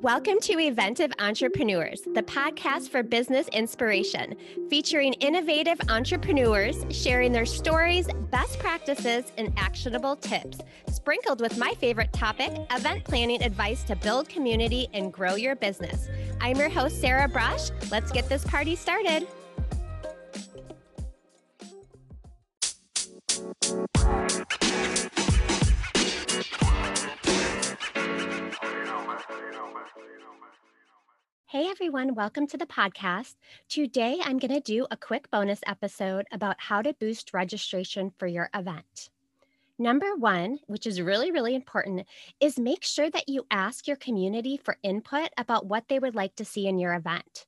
Welcome to Eventive Entrepreneurs, the podcast for business inspiration, featuring innovative entrepreneurs sharing their stories, best practices, and actionable tips, sprinkled with my favorite topic event planning advice to build community and grow your business. I'm your host, Sarah Brush. Let's get this party started. Hey everyone, welcome to the podcast. Today I'm going to do a quick bonus episode about how to boost registration for your event. Number one, which is really, really important, is make sure that you ask your community for input about what they would like to see in your event.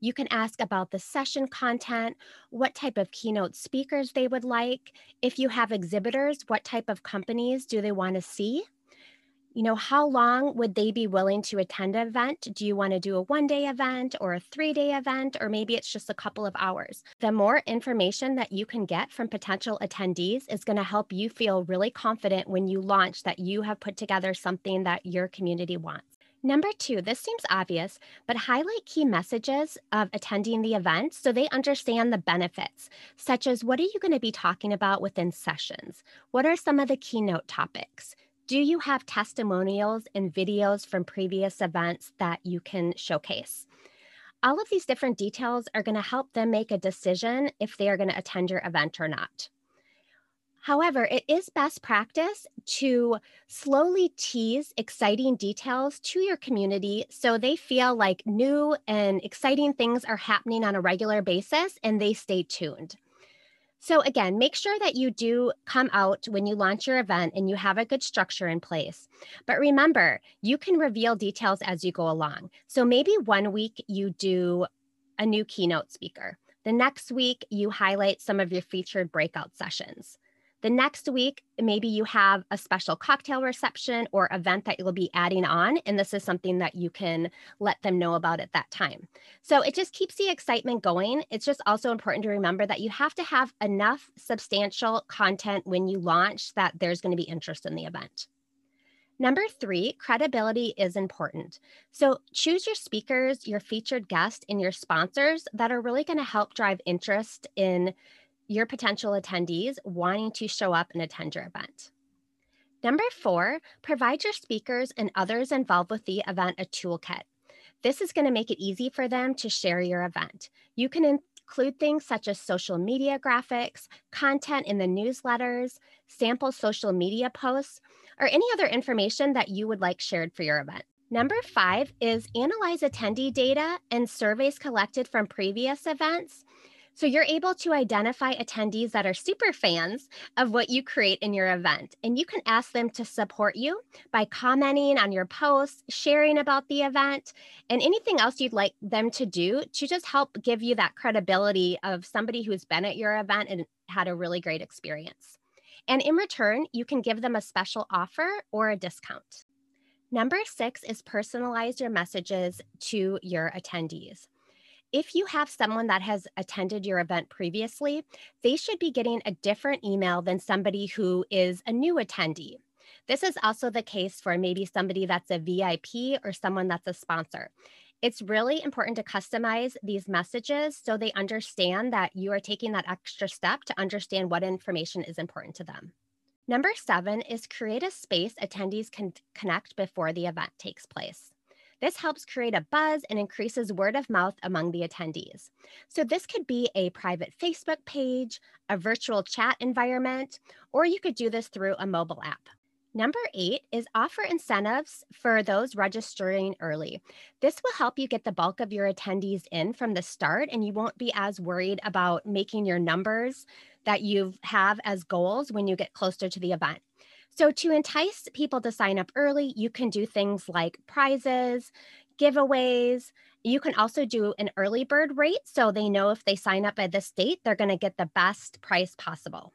You can ask about the session content, what type of keynote speakers they would like. If you have exhibitors, what type of companies do they want to see? You know, how long would they be willing to attend an event? Do you want to do a one day event or a three day event, or maybe it's just a couple of hours? The more information that you can get from potential attendees is going to help you feel really confident when you launch that you have put together something that your community wants. Number two, this seems obvious, but highlight key messages of attending the event so they understand the benefits, such as what are you going to be talking about within sessions? What are some of the keynote topics? Do you have testimonials and videos from previous events that you can showcase? All of these different details are going to help them make a decision if they are going to attend your event or not. However, it is best practice to slowly tease exciting details to your community so they feel like new and exciting things are happening on a regular basis and they stay tuned. So, again, make sure that you do come out when you launch your event and you have a good structure in place. But remember, you can reveal details as you go along. So, maybe one week you do a new keynote speaker. The next week, you highlight some of your featured breakout sessions. The next week, maybe you have a special cocktail reception or event that you'll be adding on. And this is something that you can let them know about at that time. So it just keeps the excitement going. It's just also important to remember that you have to have enough substantial content when you launch that there's going to be interest in the event. Number three, credibility is important. So choose your speakers, your featured guests, and your sponsors that are really going to help drive interest in your potential attendees wanting to show up and attend your event. Number four, provide your speakers and others involved with the event a toolkit. This is going to make it easy for them to share your event. You can include things such as social media graphics, content in the newsletters, sample social media posts, or any other information that you would like shared for your event. Number five is analyze attendee data and surveys collected from previous events so you're able to identify attendees that are super fans of what you create in your event. And you can ask them to support you by commenting on your posts, sharing about the event, and anything else you'd like them to do to just help give you that credibility of somebody who's been at your event and had a really great experience. And in return, you can give them a special offer or a discount. Number six is personalize your messages to your attendees if you have someone that has attended your event previously, they should be getting a different email than somebody who is a new attendee. This is also the case for maybe somebody that's a VIP or someone that's a sponsor. It's really important to customize these messages so they understand that you are taking that extra step to understand what information is important to them. Number seven is create a space attendees can connect before the event takes place. This helps create a buzz and increases word of mouth among the attendees. So, this could be a private Facebook page, a virtual chat environment, or you could do this through a mobile app. Number eight is offer incentives for those registering early. This will help you get the bulk of your attendees in from the start, and you won't be as worried about making your numbers that you have as goals when you get closer to the event. So, to entice people to sign up early, you can do things like prizes, giveaways. You can also do an early bird rate so they know if they sign up by this date, they're going to get the best price possible.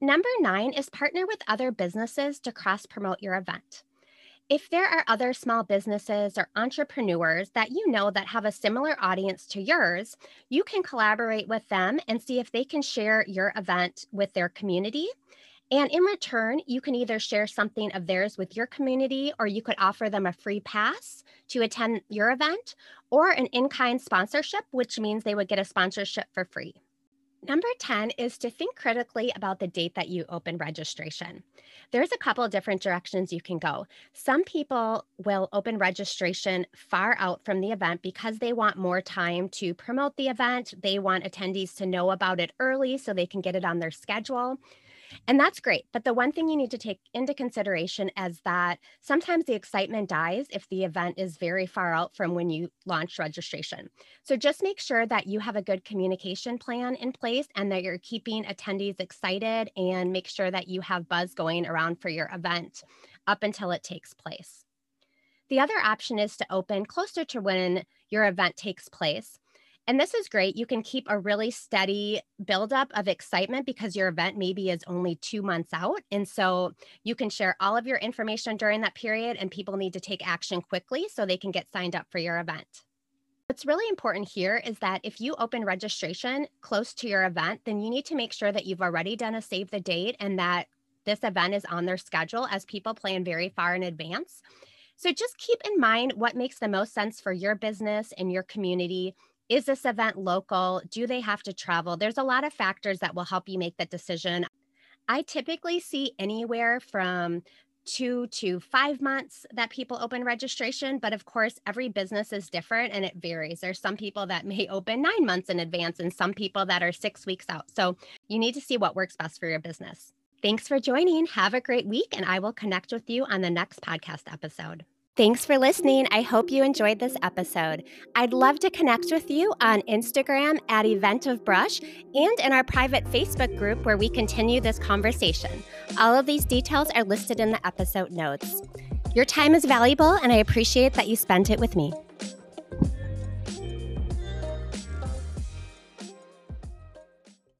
Number nine is partner with other businesses to cross promote your event. If there are other small businesses or entrepreneurs that you know that have a similar audience to yours, you can collaborate with them and see if they can share your event with their community And in return, you can either share something of theirs with your community, or you could offer them a free pass to attend your event, or an in kind sponsorship, which means they would get a sponsorship for free. Number 10 is to think critically about the date that you open registration. There's a couple of different directions you can go. Some people will open registration far out from the event because they want more time to promote the event. They want attendees to know about it early so they can get it on their schedule. And that's great. But the one thing you need to take into consideration is that sometimes the excitement dies if the event is very far out from when you launch registration. So just make sure that you have a good communication plan in place and that you're keeping attendees excited and make sure that you have buzz going around for your event up until it takes place. The other option is to open closer to when your event takes place. And this is great. You can keep a really steady buildup of excitement because your event maybe is only two months out. And so you can share all of your information during that period, and people need to take action quickly so they can get signed up for your event. What's really important here is that if you open registration close to your event, then you need to make sure that you've already done a save the date and that this event is on their schedule as people plan very far in advance. So just keep in mind what makes the most sense for your business and your community is this event local? Do they have to travel? There's a lot of factors that will help you make that decision. I typically see anywhere from two to five months that people open registration. But of course, every business is different and it varies. There's some people that may open nine months in advance and some people that are six weeks out. So you need to see what works best for your business. Thanks for joining. Have a great week, and I will connect with you on the next podcast episode. Thanks for listening. I hope you enjoyed this episode. I'd love to connect with you on Instagram at Eventive Brush and in our private Facebook group where we continue this conversation. All of these details are listed in the episode notes. Your time is valuable, and I appreciate that you spent it with me.